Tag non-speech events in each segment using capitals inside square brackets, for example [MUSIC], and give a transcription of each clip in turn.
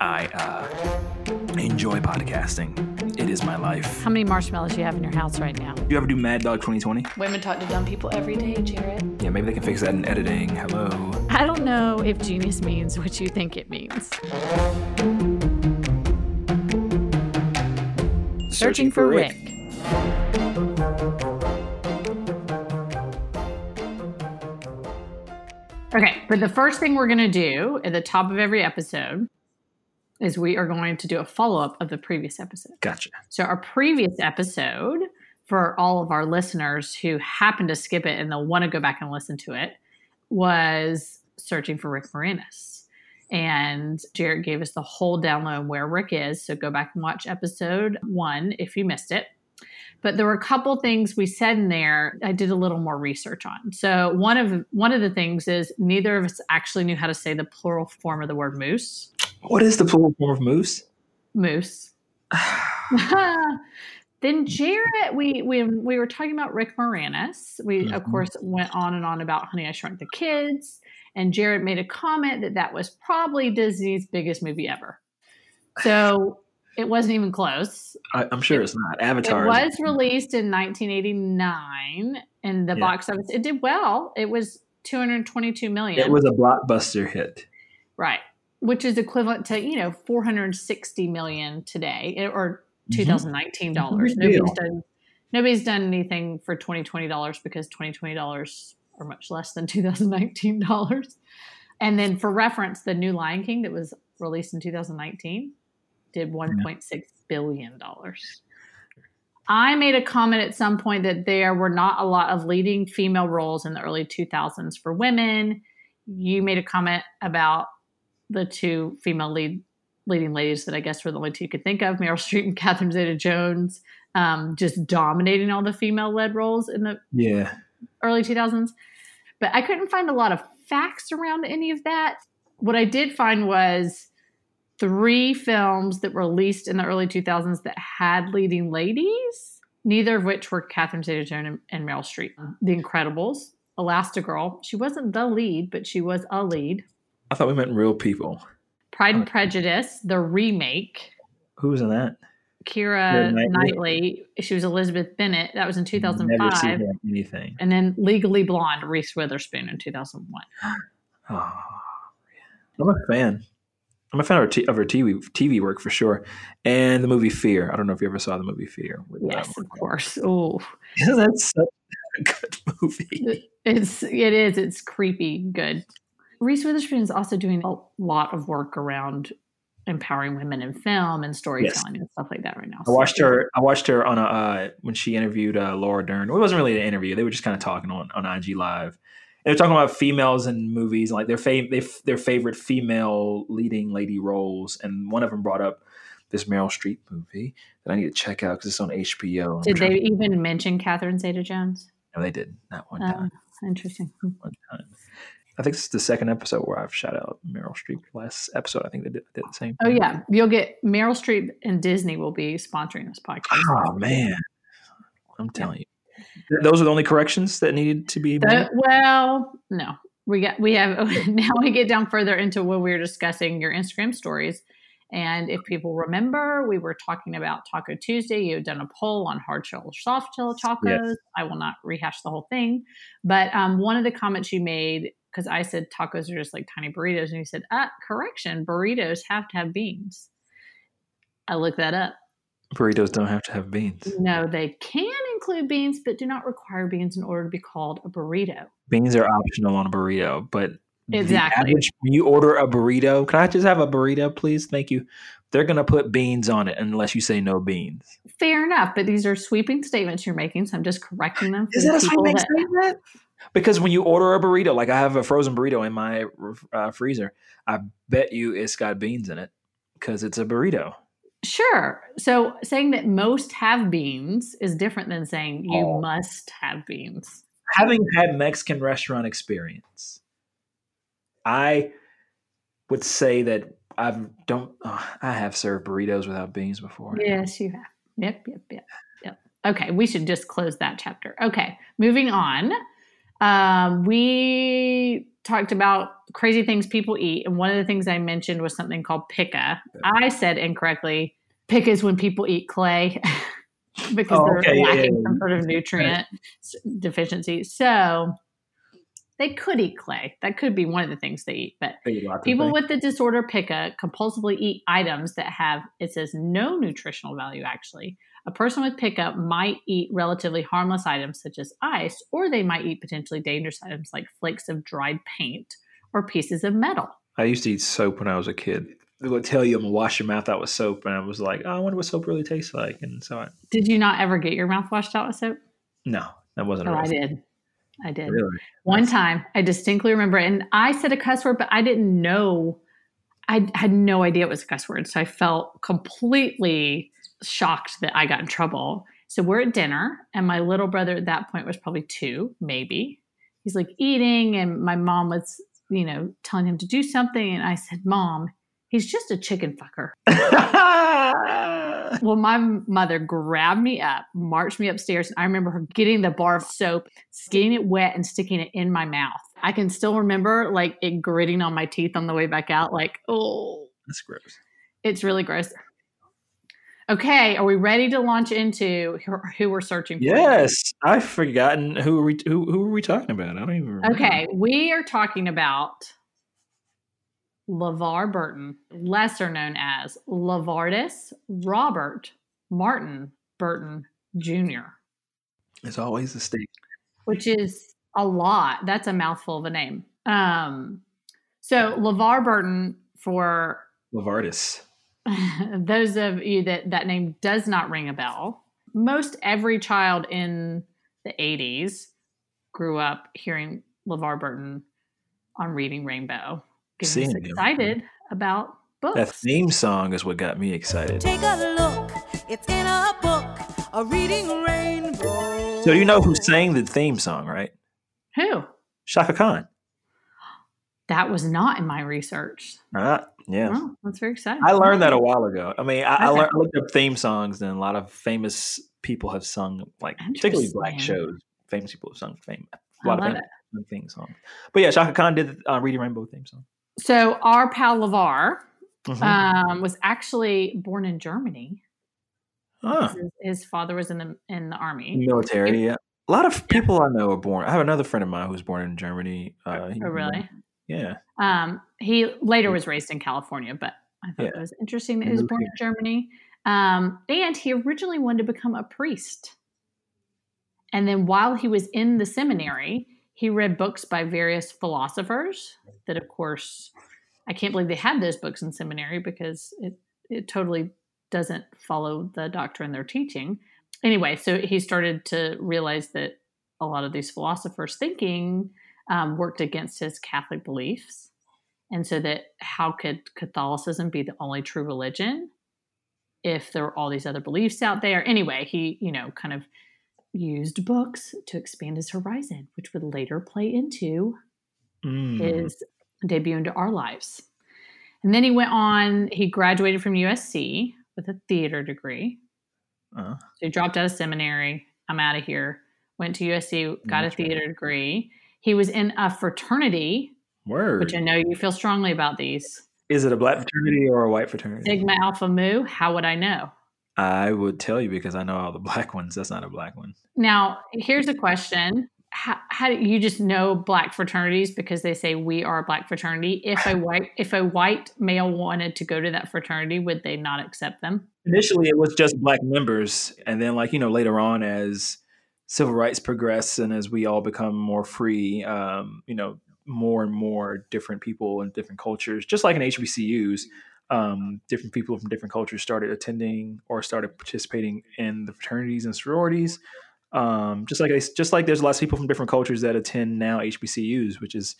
I uh, enjoy podcasting. It is my life. How many marshmallows do you have in your house right now? Do you ever do Mad Dog 2020? Women talk to dumb people every day, Jared. Yeah, maybe they can fix that in editing. Hello. I don't know if genius means what you think it means. Searching, for Rick. Okay, but the first thing we're going to do at the top of every episode is we are going to do a follow up of the previous episode. Gotcha. So, our previous episode, for all of our listeners who happen to skip it and they'll want to go back and listen to it, was searching for Rick Moranis. And Jared gave us the whole download where Rick is. So, go back and watch episode one if you missed it. But there were a couple things we said in there I did a little more research on. So one of one of the things is neither of us actually knew how to say the plural form of the word moose. What is the plural form of moose? Moose. [SIGHS] then Jared, we we we were talking about Rick Moranis. We Mhm. of course went on and on about Honey I Shrunk the Kids, and Jared made a comment that that was probably Disney's biggest movie ever. So [SIGHS] it wasn't even close. I, I'm sure it's not. Avatar. It was released in 1989 in the Yeah. box office. It did well. It was 222 million. It was a blockbuster hit. right, which is equivalent to you know 460 million today eh, or Mhm. 2019 dollars. Deal. Nobody's done nobody's done anything for 2020 dollars because 2020 dollars are much less than [LAUGHS] 2019 dollars. And then for reference, the new Lion King that was released in 2019 did 1.6 billion dollars. I made a comment at some point that there were not a lot of leading female roles in the early 2000s for women. You made a comment about the two female lead leading ladies that I guess were the only two you could think of, Meryl Streep and [LAUGHS] Catherine Zeta-Jones, um, just dominating all the female-led roles in the Yeah. early 2000s. But I couldn't find a lot of facts around any of that. What I did find was three films that were released in the early 2000s that had leading ladies, neither of which were Catherine Zeta-Jones and, and Meryl Streep. The Incredibles, Elastigirl. She wasn't the lead, but she was a lead. I thought we meant real people. Pride and Prejudice, the remake. Who was in that? Keira Knightley. Knightley. She was Elizabeth Bennet. That was in Never 2005. seen her in anything. And then Legally Blonde, Reese Witherspoon in 2001. [GASPS] Oh, I'm a fan. I'm a fan of her, t- of her TV, TV work for sure. And the movie Fear. I don't know if you ever saw the movie Fear. Yes, um, of course. Oh, [LAUGHS] Isn't such a good [LAUGHS] movie? it's it is. It's creepy. Good. Reese Witherspoon is also doing a lot of work around empowering women in film and storytelling and stuff like that right now. I watched her. I watched her on a uh, when she interviewed uh, Laura Dern. It wasn't really an interview. They were just kind of talking on, on IG Live. And they're talking about females in movies, like their fav- they, their favorite female leading lady roles. And one of them brought up this Meryl Streep movie that I need to check out because it's on HBO. Did they even mention Catherine Zeta-Jones? No, they did not one Oh, time. interesting. Hmm. One time. I think this is the second episode where I've shout out Meryl Streep. Last episode, I think they did, did the same. Oh yeah, you'll get Meryl Streep and Disney will be sponsoring this podcast. Oh man, I'm telling you, those are the only corrections that needed to be made. Uh, well, no, we got we have [LAUGHS] now we get down further into what we were discussing your Instagram stories. And if people remember, we were talking about Taco Tuesday. You had done a poll on hard shell soft shell tacos. I will not rehash the whole thing, but um, one of the comments you made because I said tacos are just like tiny burritos, and you said, "Ah, correction, burritos have to have beans." I looked that up. Burritos don't have to have beans. No, they can include beans, but do not require beans in order to be called a burrito. Beans are optional on a burrito, but Exactly. average- when you order a burrito, can I just have a burrito, please? Thank you. They're gonna put beans on it unless you say no beans. Fair enough, but these are sweeping statements you're making, so I'm just correcting them. For Is that a sweeping statement? Because when you order a burrito, like I have a frozen burrito in my uh, freezer, I bet you it's got beans in it because it's a burrito. Sure. So saying that most have beans is different than saying you Oh. must have beans. Having had Mexican restaurant experience, I would say that I don't. oh, I have served burritos without beans before. Yes, you have. Yep, yep, yep, yep. [SIGHS] Okay, we should just close that chapter. Okay, moving on. Um, we talked about crazy things people eat, and one of the things I mentioned was something called pica. I said incorrectly. Pica is when people eat clay [LAUGHS] because Oh, they're okay, yeah, lacking yeah, some sort of nutrient deficiency. So they could eat clay. That could be one of the things they eat. But They eat lots of people with the disorder pica compulsively eat items that have it says no nutritional value. Actually, a person with pica might eat relatively harmless items such as ice, or they might eat potentially dangerous items like flakes of dried paint or pieces of metal. I used to eat soap when I was a kid. They would tell you I'm gonna wash your mouth out with soap, and I was like, oh, I wonder what soap really tastes like. And so I, Did you not ever get your mouth washed out with soap? no, that wasn't. Oh, a I did. I did. Really? One time, I distinctly remember, and I said a cuss word, but I didn't know. I had no idea it was a cuss word, so I felt completely shocked that I got in trouble. So we're at dinner, and my little brother at that point was probably two, maybe. He's like eating, and my mom was, you know, telling him to do something, and I said, "Mom, he's just a chicken fucker." [LAUGHS] Well, my mother grabbed me up, marched me upstairs, and I remember her getting the bar of soap, getting it wet, and sticking it in my mouth. I can still remember like it gritting on my teeth on the way back out. Like, oh, That's gross. it's really gross. Okay, are we ready to launch into who, we're searching for? Yes, I've forgotten who are we who who are we talking about? I don't even remember. Okay, we are talking about LeVar Burton, lesser known as Levardis Robert Martin Burton Jr., It's always a state. which is a lot. That's a mouthful of a name. Um, so LeVar Burton, for Levardis. [LAUGHS] those of you that that name does not ring a bell, most every child in the 80s grew up hearing LeVar Burton on Reading Rainbow, getting Seeing us him. excited about books. That theme song is what got me excited. Take a look, it's in a book, a reading rainbow. So you know who sang the theme song, right? Who? Chaka Khan. That was not in my research. Ah, yeah. Oh, that's very exciting. I learned that a while ago. I mean, I, I, learned, I looked up theme songs, and a lot of famous people have sung, like particularly black shows. Famous people have sung fame. a lot of famous theme songs. But yeah, Chaka Khan did the uh, Reading Rainbow theme song. So our pal LeVar Mhm. um, was actually born in Germany. Ah, His, his father was in the in the army. military. Yeah, a lot of people I know are born. I have another friend of mine who's born in Germany. Uh, he- Oh, really? Yeah. Um, he later was raised in California, but I thought Yeah. it was interesting that He was born in Germany. Um, and he originally wanted to become a priest. And then while he was in the seminary, he read books by various philosophers that, of course, I can't believe they had those books in seminary because it, it totally doesn't follow the doctrine they're teaching. Anyway, so he started to realize that a lot of these philosophers' thinking um, worked against his Catholic beliefs. And so that how could Catholicism be the only true religion if there were all these other beliefs out there? Anyway, he, you know, kind of used books to expand his horizon, which would later play into Mm. his debut into our lives. And then he went on, he graduated from USC with a theater degree. Uh, So he dropped out of seminary. I'm out of here. Went to USC, got a That's right. theater degree. He was in a fraternity, word. which I know you feel strongly about these. Is it a black fraternity or a white fraternity? Sigma Alpha Mu. How would I know? I would tell you because I know all the black ones. That's not a black one. Now, here's a question. How, how do you just know black fraternities because they say we are a black fraternity? If a [LAUGHS] white if a white male wanted to go to that fraternity, would they not accept them? Initially, it was just black members, and then, like you know, later on, as civil rights progress and as we all become more free, um, you know, more and more different people and different cultures, just like in HBCUs, um, different people from different cultures started attending or started participating in the fraternities and sororities. Um, just like just like there's lots of people from different cultures that attend now HBCUs, which is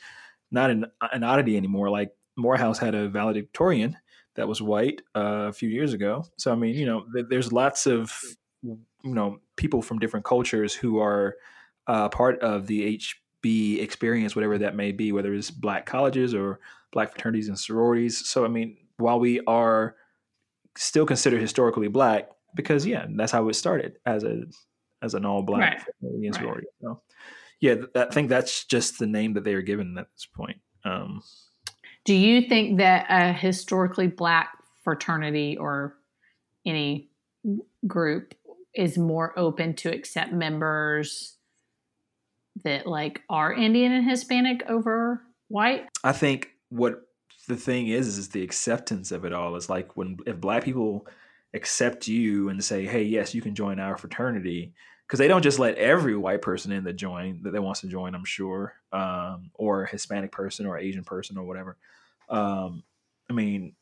not an, an oddity anymore. Like Morehouse had a valedictorian that was white uh, a few years ago. So I mean, you know, th- there's lots of you know people from different cultures who are uh, part of the HB experience, whatever that may be, whether it's black colleges or black fraternities and sororities. So I mean, while we are still considered historically black, because yeah, that's how it started as a as an all black Right. fraternity and Right. sorority. So yeah, th- I think that's just the name that they are given at this point. Um, Do you think that a historically black fraternity or any group is more open to accept members that like are Indian and Hispanic over white? I think what the thing is is the acceptance of it all is like when if black people accept you and say, "Hey, yes, you can join our fraternity," because they don't just let every white person in that join that they wants to join. I'm sure, um, or Hispanic person or Asian person or whatever. Um, I mean,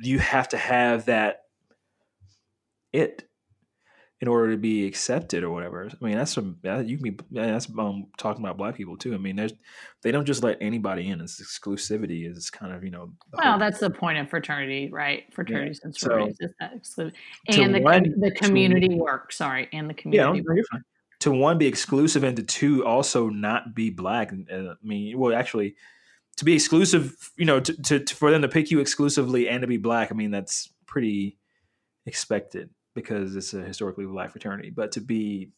you have to have that it in order to be accepted or whatever. I mean, that's some you can be yeah, that's um, talking about black people too. I mean, there's they don't just let anybody in. It's exclusivity is kind of you know. Well, whole- that's the point of fraternity, right? Fraternities and So, sororities is that exclusive, to and the one- the to- community work. Sorry, and the community no, work. To one be exclusive and to two also not be black. uh, I mean, well, actually, to be exclusive, you know, to, to, to for them to pick you exclusively and to be black. I mean, that's pretty expected because it's a historically black fraternity. But to be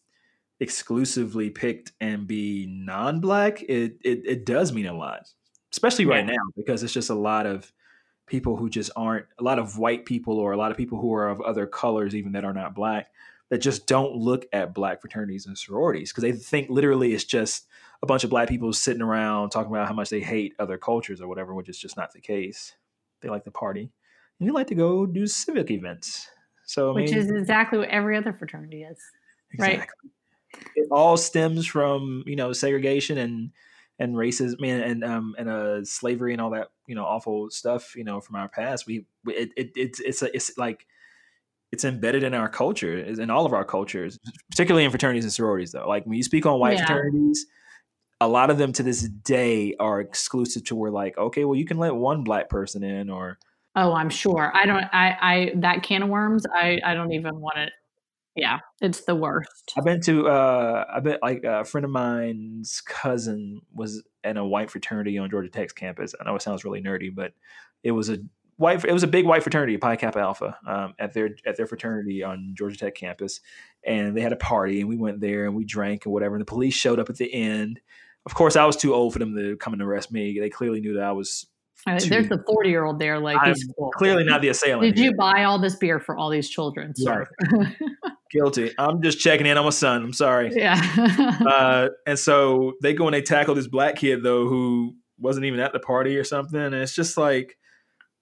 exclusively picked and be non-black, it it, it does mean a lot, especially right Yeah. now because it's just a lot of people who just aren't a lot of white people or a lot of people who are of other colors even that are not black that just don't look at black fraternities and sororities because they think literally it's just a bunch of black people sitting around talking about how much they hate other cultures or whatever, which is just not the case. They like to party and they like to go do civic events. So I which mean, is exactly what every other fraternity is. right. It all stems from you know segregation and and racism and and um and uh slavery and all that you know awful stuff you know from our past. We we- it, it it's it's a, it's like it's embedded in our culture, is in all of our cultures, particularly in fraternities and sororities. Though, like when you speak on white Yeah. fraternities, a lot of them to this day are exclusive to where like okay, well you can let one black person in or Oh, I'm sure. I don't. I. I that can of worms. I. I don't even want it. Yeah, it's the worst. I've been to uh I bet like a friend of mine's cousin was in a white fraternity on Georgia Tech's campus. I know it sounds really nerdy, but it was a white it was a big white fraternity, Pi Kappa Alpha, um, at their at their fraternity on Georgia Tech campus. And they had a party and we went there and we drank and whatever. And the police showed up at the end. Of course, I was too old for them to come and arrest me. They clearly knew that I was Uh, There's the 40 year old there. Like, he's cool. clearly not the assailant. Did you buy all this beer for all these children, sir? [LAUGHS] Guilty. I'm just checking in on my son. I'm sorry. yeah. [LAUGHS] uh, and so they go and they tackle this black kid though who wasn't even at the party or something, and it's just like,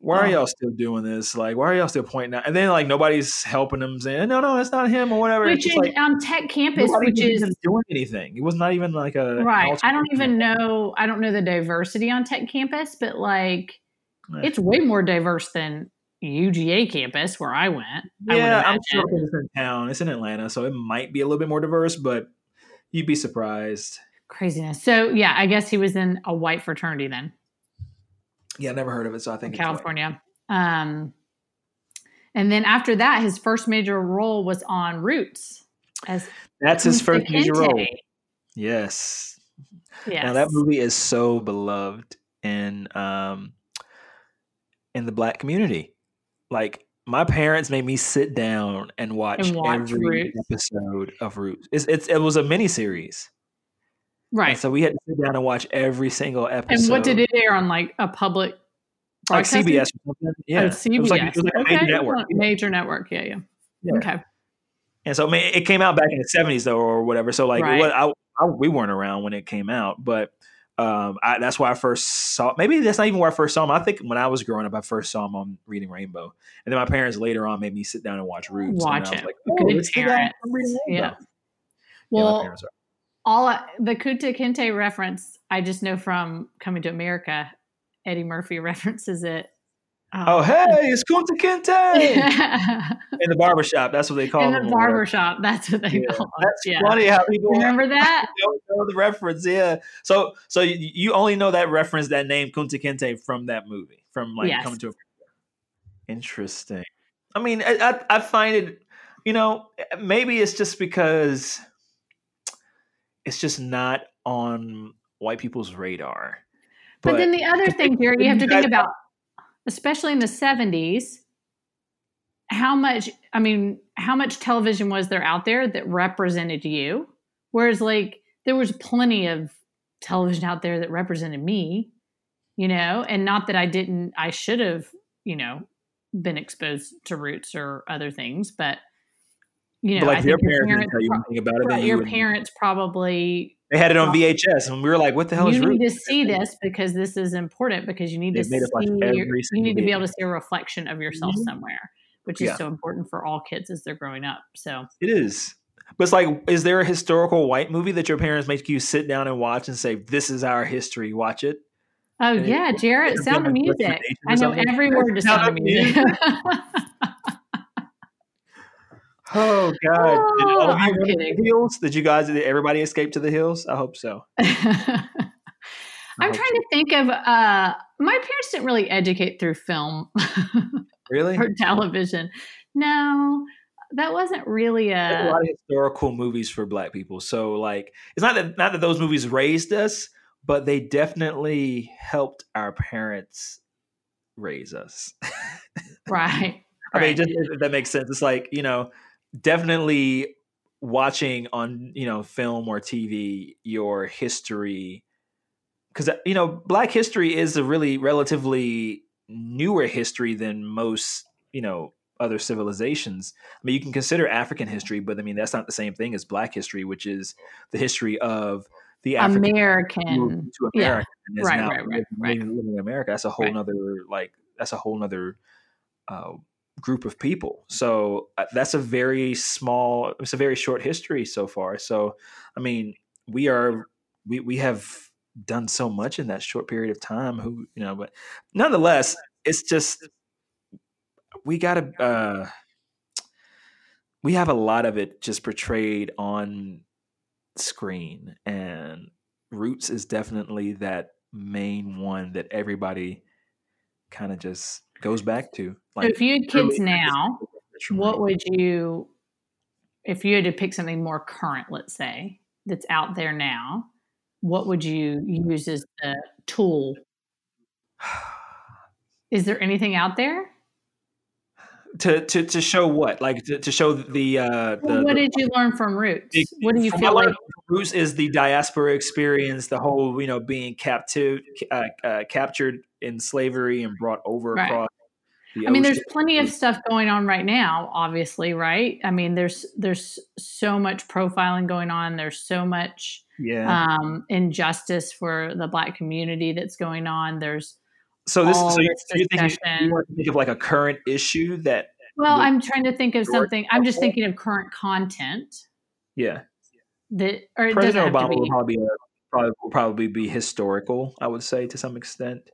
why are Oh. y'all still doing this? Like, why are y'all still pointing out? And then like nobody's helping them, saying, no, no, it's not him or whatever. which It's is like on Tech Campus, which is doing anything. It was not even like a right. I don't even know. I don't know the diversity on Tech Campus, but like, Eh. it's way more diverse than UGA campus where I went. I Yeah, I'm imagine. sure it's in town. It's in Atlanta, so it might be a little bit more diverse, but you'd be surprised. Craziness. So yeah, I guess he was in a white fraternity then. Yeah, I never heard of it, so I in think it's. California. Um, and then after that, his first major role was on Roots as That's his Kunta first major role. Yes, Yes. Now that movie is so beloved in um in the black community. Like my parents made me sit down and watch, And watch every Roots. episode of Roots. It's, it's it was a mini series, right. so we had to sit down and watch every single episode. and what did it air on? Like a public like? CBS or something? Yeah, Oh, It CBS. was like, it was like a major network. Major network. Yeah, yeah. Yeah. Okay. And so I mean, it came out back in the seventies though, or whatever. So like, Right. it was, I, I, we weren't around when it came out, but um, I, that's why I first saw. Maybe that's not even where I first saw him. I think when I was growing up, I first saw him on Reading Rainbow, and then my parents later on made me sit down and watch Roots. Watch and it. like, oh, Good let's sit down parents. and Reading Rainbow. Yeah. Well, parents are. All I- the Kunta Kinte reference, I just know from Coming to America. Eddie Murphy [LAUGHS] references it. Um, oh, hey, it's Kunta Kinte [LAUGHS] in the barbershop. That's what they call it. in the or whatever. barber shop. That's what they Yeah. call it. That's yeah. funny how people Remember [LAUGHS] that? don't know the reference. Yeah. So so you, you only know that reference, that name Kunta Kinte from that movie, from like Yes. coming to. America. Interesting. I mean, I, I I find it, you know, eh, maybe it's just because it's just not on white people's radar. But, then the other thing, Jerry, you have to think about, especially in the 70s, how much, I mean, how much television was there out there that represented you? Whereas, like, there was plenty of television out there that represented me, you know, and not that I didn't, I should have, you know, been exposed to roots or other things, but you know, but like I if your think parents didn't tell you pro- anything about it, right, then you your parents probably they had it on VHS, and we were like, "What the hell is you need Roots?" to see this because this is important because you need They've to made us watch see every your, you need to be able to see a reflection of yourself Mhm. somewhere which is Yeah. so important for all kids as they're growing up so It is. But it's like, is there a historical white movie that your parents make you sit down and watch and say, "This is our history"? Watch it. oh And yeah jared it's sound of music i know every word to Sound sound of of music [LAUGHS] Oh God! Did all of Oh, you I'm go to kidding. the hills? Did you guys? Did everybody escape to the hills? I hope so. [LAUGHS] i'm trying to think of uh my parents didn't really educate through film [LAUGHS] Really? or television no that wasn't really a a lot of historical movies for Black people. So like, it's not that not that those movies raised us, but they definitely helped our parents raise us. [LAUGHS] right I mean, right. just if that makes sense. It's like you know, definitely watching on you know film or TV your history, because you know Black history is a really relatively newer history than most you know other civilizations. I mean, you can consider African history, but I mean that's not the same thing as Black history, which is the history of the African american to yeah. America is Right, right, right, living, right. living- in America. That's a whole Right. nother like that's a whole nother uh, group of people. So uh, that's a very small. It's a very short history so far. So I mean, we are we we have done so much in that short period of time. Who you know, but nonetheless, it's just we gotta. uh we have a lot of it just portrayed on screen and roots is definitely that main one that everybody kind of just goes back to so if you had kids now what would you if you had to pick something more current let's say that's out there now what would you use as the tool? [SIGHS] Is there anything out there? To to to show what? Like to, to show the uh the, what the- did you learn from roots? It- what do you feel like Roots is the diaspora experience, the whole you know being captive, uh, uh, captured in slavery and brought over Right. across. The I mean, there's plenty of stuff going on right now, obviously, right? I mean, there's there's so much profiling going on. There's so much yeah. um, injustice for the black community that's going on. There's so this, so you, so you think you, want to think of like a current issue that, well, I'm trying to think of something. I'm just thinking of current content yeah, that, or President Obama will probably be a, probably will probably be historical. I would say to some extent.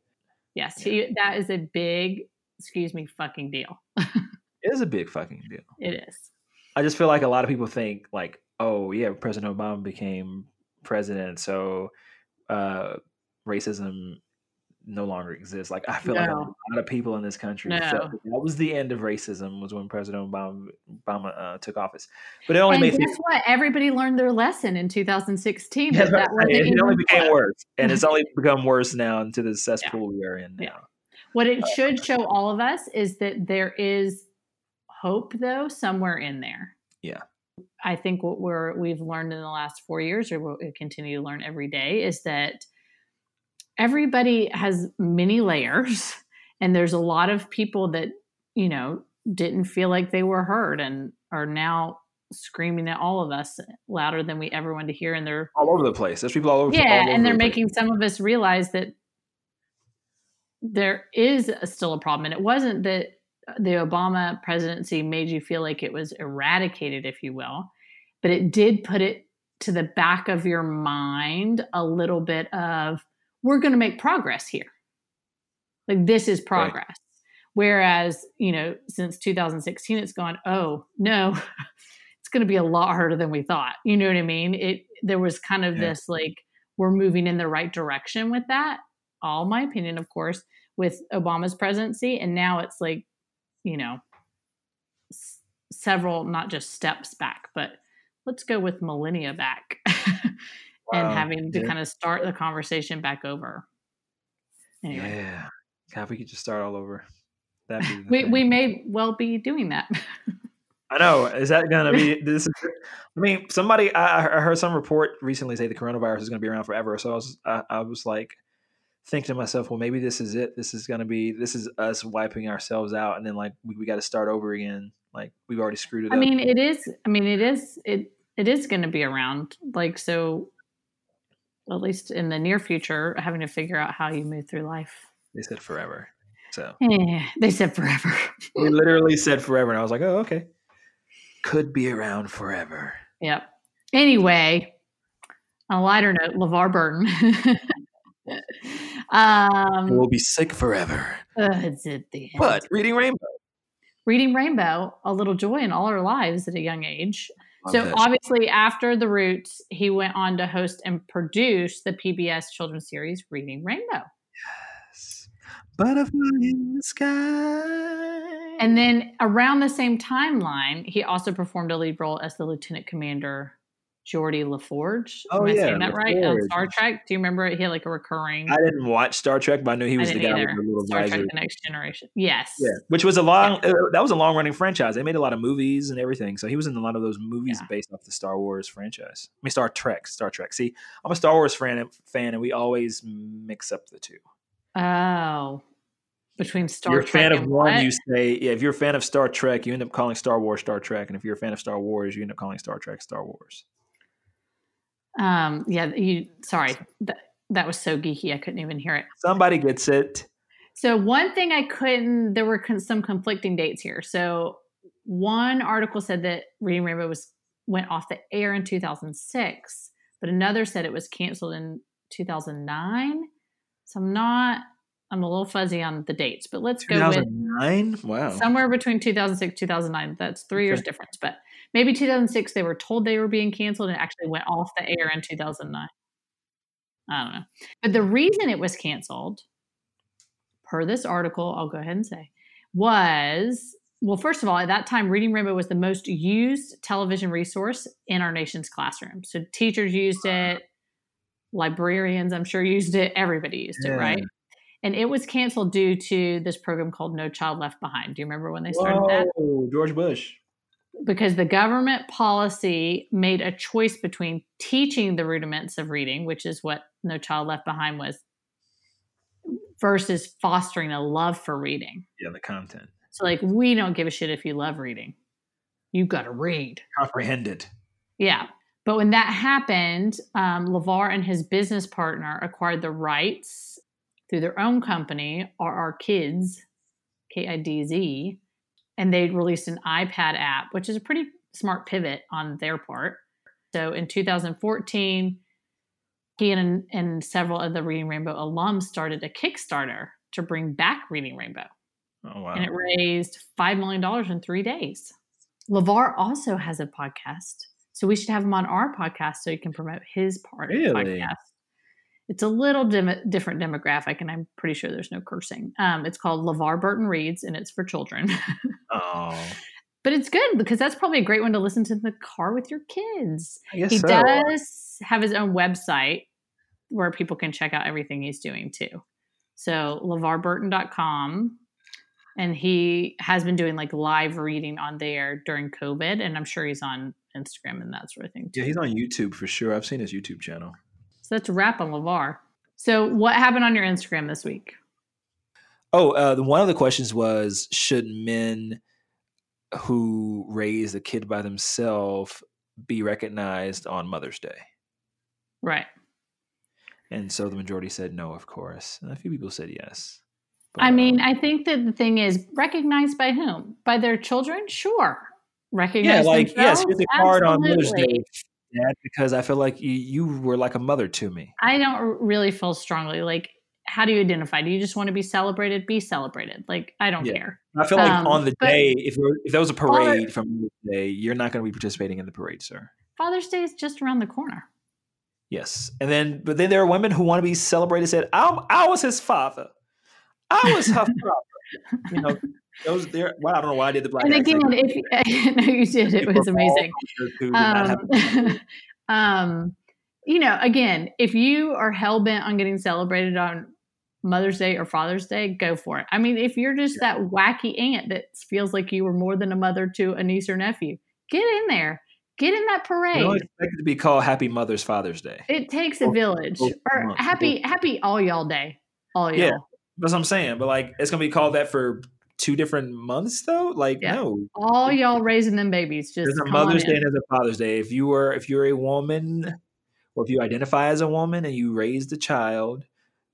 Yes, he, that is a big, excuse me, fucking deal. [LAUGHS] It is a big fucking deal. It is. I just feel like a lot of people think like, oh yeah, President Obama became president, so uh, racism no longer exists. Like I feel like a lot of people in this country No. that, was the end of racism was when President Obama Obama uh, took office. But it only And makes guess what? Everybody learned their lesson in 2016. That's That, that saying. it only became close. worse, and it's only [LAUGHS] become worse now into the cesspool we are in now. Yeah. What it should show all of us is that there is hope, though, somewhere in there. Yeah. I think what we're we've learned in the last four years, or what we continue to learn every day, is that everybody has many layers, and there's a lot of people that you know didn't feel like they were heard and are now screaming at all of us louder than we ever wanted to hear, and they're All over the place. There's people all over. yeah all over and they're the place. making some of us realize that there is a, still a problem and it wasn't that the obama presidency made you feel like it was eradicated if you will but it did put it to the back of your mind a little bit of we're going to make progress here. Like this is progress. Whereas you know since 2016 it's gone oh no [LAUGHS] it's going to be a lot harder than we thought. You know what i mean? It there was kind of Yeah. this like we're moving in the right direction with that all my opinion of course with obama's presidency and now it's like you know s- several not just steps back but let's go with millennia back [LAUGHS] and having to Yeah. kind of start the conversation back over anyway Yeah. God, if we could just start all over. [LAUGHS] The we, thing. we may well be doing that I know. Is that going to be [LAUGHS] this? Is, I mean, somebody I, I heard some report recently say the coronavirus is going to be around forever. So I was I, I was like thinking to myself, well, maybe this is it. This is going to be this is us wiping ourselves out, and then like we, we got to start over again. Like we've already screwed it I up. mean, it is. I mean, it is. It it is going to be around. Like so, at least in the near future, having to figure out how you move through life. they said forever. So Eh, they said forever. [LAUGHS] we literally said forever, and I was like, oh, okay. Could be around forever. yep. Anyway, on a lighter note, LeVar Burton. [LAUGHS] um, We'll be sick forever. uh, the. But reading Rainbow. reading Rainbow, a little joy in all our lives at a young age. Love so that. obviously, after the Roots, he went on to host and produce the PBS children's series Reading Rainbow. Yes. Butterfly in the sky. And then around the same timeline, he also performed a lead role as the Lieutenant Commander Geordi La Forge. Oh, Am I yeah, saying that right? On Star Trek. Do you remember it? He had like a recurring. I didn't watch Star Trek, but I knew he was the guy either. with the little Star visor. Trek: The Next Generation. Yes. Yeah, which was a long. Uh, that was a long running franchise. They made a lot of movies and everything. So he was in a lot of those movies Yeah. based off the Star Wars franchise. I mean, Star Trek. Star Trek. See, I'm a Star Wars fan, fan, and we always mix up the two. Oh, between Star you're a Trek fan of one, what? you say, yeah. If you're a fan of Star Trek, you end up calling Star Wars Star Trek, and if you're a fan of Star Wars, you end up calling Star Trek Star Wars. Um, yeah, you sorry. That that was so geeky I couldn't even hear it. Somebody gets it. So one thing I couldn't there were con- some conflicting dates here. So one article said that Reading Rainbow was went off the air in 2006, but another said it was canceled in 2009. So I'm not I'm a little fuzzy on the dates, but let's go with 2009. Wow. somewhere between 2006 2009 that's three years difference but maybe 2006 they were told they were being canceled and actually went off the air in 2009 i don't know but the reason it was canceled per this article i'll go ahead and say was well first of all at that time reading rainbow was the most used television resource in our nation's classroom so teachers used it librarians i'm sure used it everybody used it right and it was canceled due to this program called No Child Left Behind. Do you remember when they started that? George Bush. Because the government policy made a choice between teaching the rudiments of reading, which is what No Child Left Behind was, versus fostering a love for reading. Yeah, the content. So, like, we don't give a shit if you love reading. You've got to read. Comprehended. Yeah. But when that happened, um, LeVar and his business partner acquired the rights through their own company, RR Kids, K I D Z, and they released an iPad app, which is a pretty smart pivot on their part. So in 2014, he and, and several of the Reading Rainbow alums started a Kickstarter to bring back Reading Rainbow Oh wow. and it raised $5 million in three days. LeVar also has a podcast. So we should have him on our podcast so he can promote his part of the Really? podcast. It's a little dem- different demographic, and I'm pretty sure there's no cursing. Um, it's called LeVar Burton Reads, and it's for children. [LAUGHS] oh, but it's good because that's probably a great one to listen to in the car with your kids. He so. does have his own website where people can check out everything he's doing too. So levarburton.com. And he has been doing like live reading on there during COVID. And I'm sure he's on Instagram and that sort of thing too. Yeah, he's on YouTube for sure. I've seen his YouTube channel. So that's a wrap on LeVar. So what happened on your Instagram this week? Oh, uh, one of the questions was: Should men who raise a kid by themselves be recognized on Mother's Day? Right. And so the majority said no, of course, and a few people said yes. I mean, uh, I think that the thing is recognized by whom? By their children? Sure. yeah, Recognize like yes, themselves? here's a card on Mother's Day. Dad, because I feel like you, you were like a mother to me. I don't really feel strongly like how do you identify? Do you just want to be celebrated? Be celebrated. Like I don't Yeah. care. I feel like Um, on the day, if there- if there was a Father- parade from Mother's Day, you're not going to be participating in the parade, sir. Father's Day is just around the corner. Yes, and then but then there are women who want to be celebrated. Said, "I'm I was his father, I was her [LAUGHS] father." You know, those there. Well, I don't know why I did the black and accent. again, if [LAUGHS] no, you did, it was amazing. cultures who did not have- Um, [LAUGHS] um, you know, again, if you are hell bent on getting celebrated on Mother's Day or Father's Day, go for it. I mean, if you're just that wacky aunt that feels like you were more than a mother to a niece or nephew, get in there. Get in that You parade. don't expect it to be called Happy Mother's Father's Day. it takes a village. or- Or or- happy, happy all y'all day. All y'all. Yeah. That's what I'm saying. But like, it's gonna be called that for two different months, though. Like, Yeah. no, All y'all raising them babies. Just there's a Mother's Day and there's a Father's Day. If you were, if you're a woman, or if you identify as a woman and you raised a child,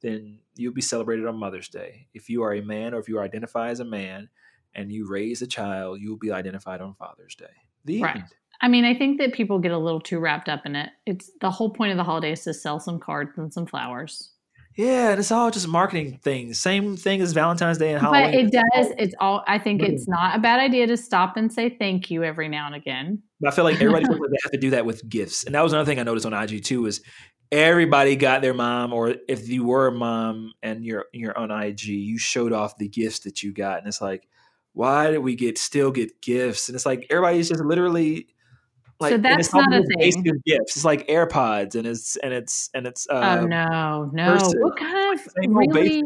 then you'll be celebrated on Mother's Day. If you are a man, or if you identify as a man and you raise a child, you'll be identified on Father's Day. The Right. end. I mean, I think that people get a little too wrapped up in it. It's the whole point of the holiday is to sell some cards and some flowers. Yeah, and it's all just marketing things. Same thing as Valentine's Day and Halloween. But it does. It's all. I think Mhm. it's not a bad idea to stop and say thank you every now and again. But I feel like everybody feels [LAUGHS] like they have to do that with gifts. And that was another thing I noticed on IG too is everybody got their mom, or if you were a mom and you're you're on IG, you showed off the gifts that you got. And it's like, why did we get still get gifts? And it's like everybody's just literally like and that's not a thing. gifts. It's like AirPods and it's and it's and it's uh oh no, no! versus- What kind of really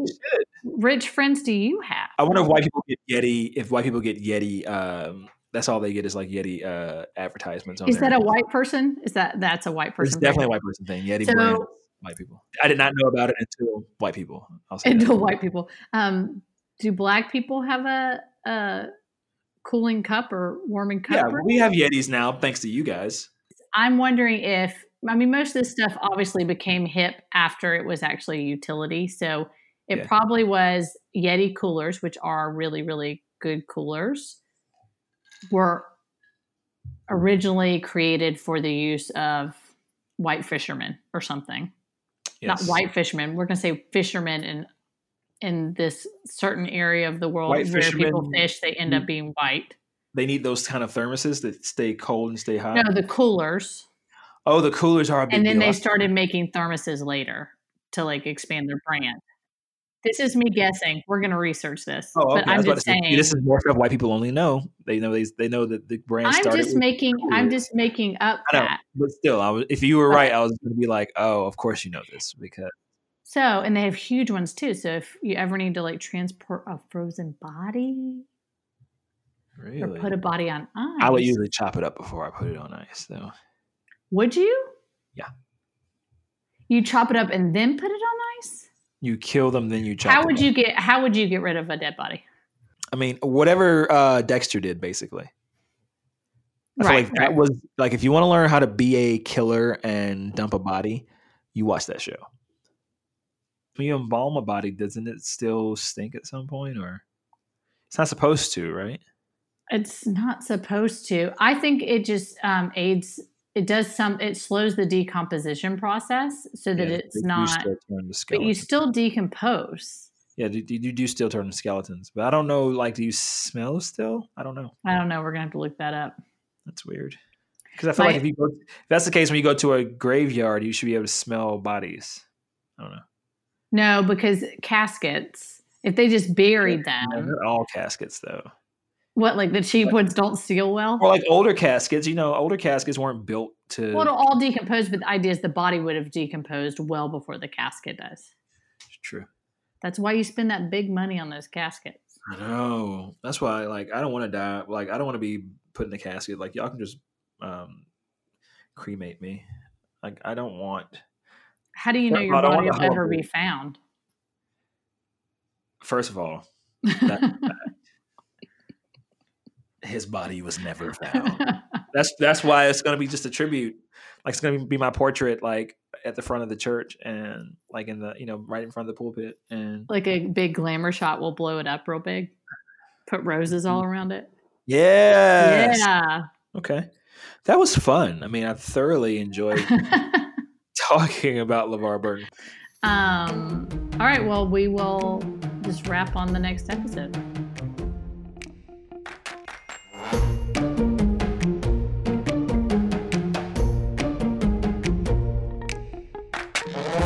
rich friends do you have? I wonder if white people get Yeti. If white people get Yeti, um, that's all they get is like Yeti uh, advertisements. On Is that a white person? Is that that's a white person? It's definitely a white person thing. Yeti So- brand, white people. I did not know about it until white people. I'll say that. Until white people. Um, do black people have a, a cooling cup or warming cup? Yeah, we have Yetis now, thanks to you guys. I'm wondering if I mean most of this stuff obviously became hip after it was actually a utility. So it Yeah. probably was Yeti coolers, which are really, really good coolers, were originally created for the use of white fishermen or something. Yes. Not white fishermen. We're gonna say fishermen in in this certain area of the world White where people fish, they end up being white. They need those kind of thermoses that stay cold and stay hot. No, the coolers. Oh, the coolers are a big and then deal. they started making thermoses later to like expand their brand. This is me guessing. We're going to research this, Oh, okay. but I'm just to say, saying. this is more stuff white people only know. They know they, they know that the brand I'm just making. I'm just making up I know, that. but still, I was. If you were right, I was going to be like, "Oh, of course you know this," because So, and they have huge ones too. So, if you ever need to like transport a frozen body really, or put a body on ice, I would usually chop it up before I put it on ice, though. Would you? Yeah. You chop it up and then put it on ice. You kill them, then you chop. How would up. you get? How would you get rid of a dead body? I mean, whatever uh, Dexter did, basically. I Right, like that right. was like if you want to learn how to be a killer and dump a body, you watch that show. When you embalm a body, doesn't it still stink at some point, or it's not supposed to, right? It's not supposed to. I think it just um, aids. It does some. It slows the decomposition process so that Yeah, it's not. still turn to But you still decompose. yeah, you, you do still turn to skeletons, but I don't know. Like, do you smell still? I don't know. I don't know. We're gonna have to look that up. That's weird. Because I feel My- like if you go, if that's the case, when you go to a graveyard, you should be able to smell bodies. I don't know. No, because caskets. If they just buried them, Not all caskets, though. what like the cheap ones don't seal well. Or like older caskets, you know, older caskets weren't built to. Well, it'll all decompose, but the idea is the body would have decomposed well before the casket does. It's True. That's why you spend that big money on those caskets. I know. That's why, like, I don't want to die. Like, I don't want to be put in a casket. Like, y'all can just um, cremate me. Like, I don't want. How do you know your body will ever be found? First of all, that, [LAUGHS] his body was never found. [LAUGHS] that's that's why it's gonna be just a tribute. Like, it's gonna be my portrait, like at the front of the church, and like in the you know right in front of the pulpit, and like a big glamour shot will blow it up real big. Put roses all mm-hmm. around it. yes. Yeah. Okay. That was fun. I mean, I thoroughly enjoyed [LAUGHS] talking about LeVar Burton. um, all right. Well, we will just wrap on the next episode.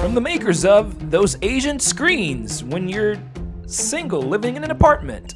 From the makers of Those Asian Screens When You're Single Living in an Apartment.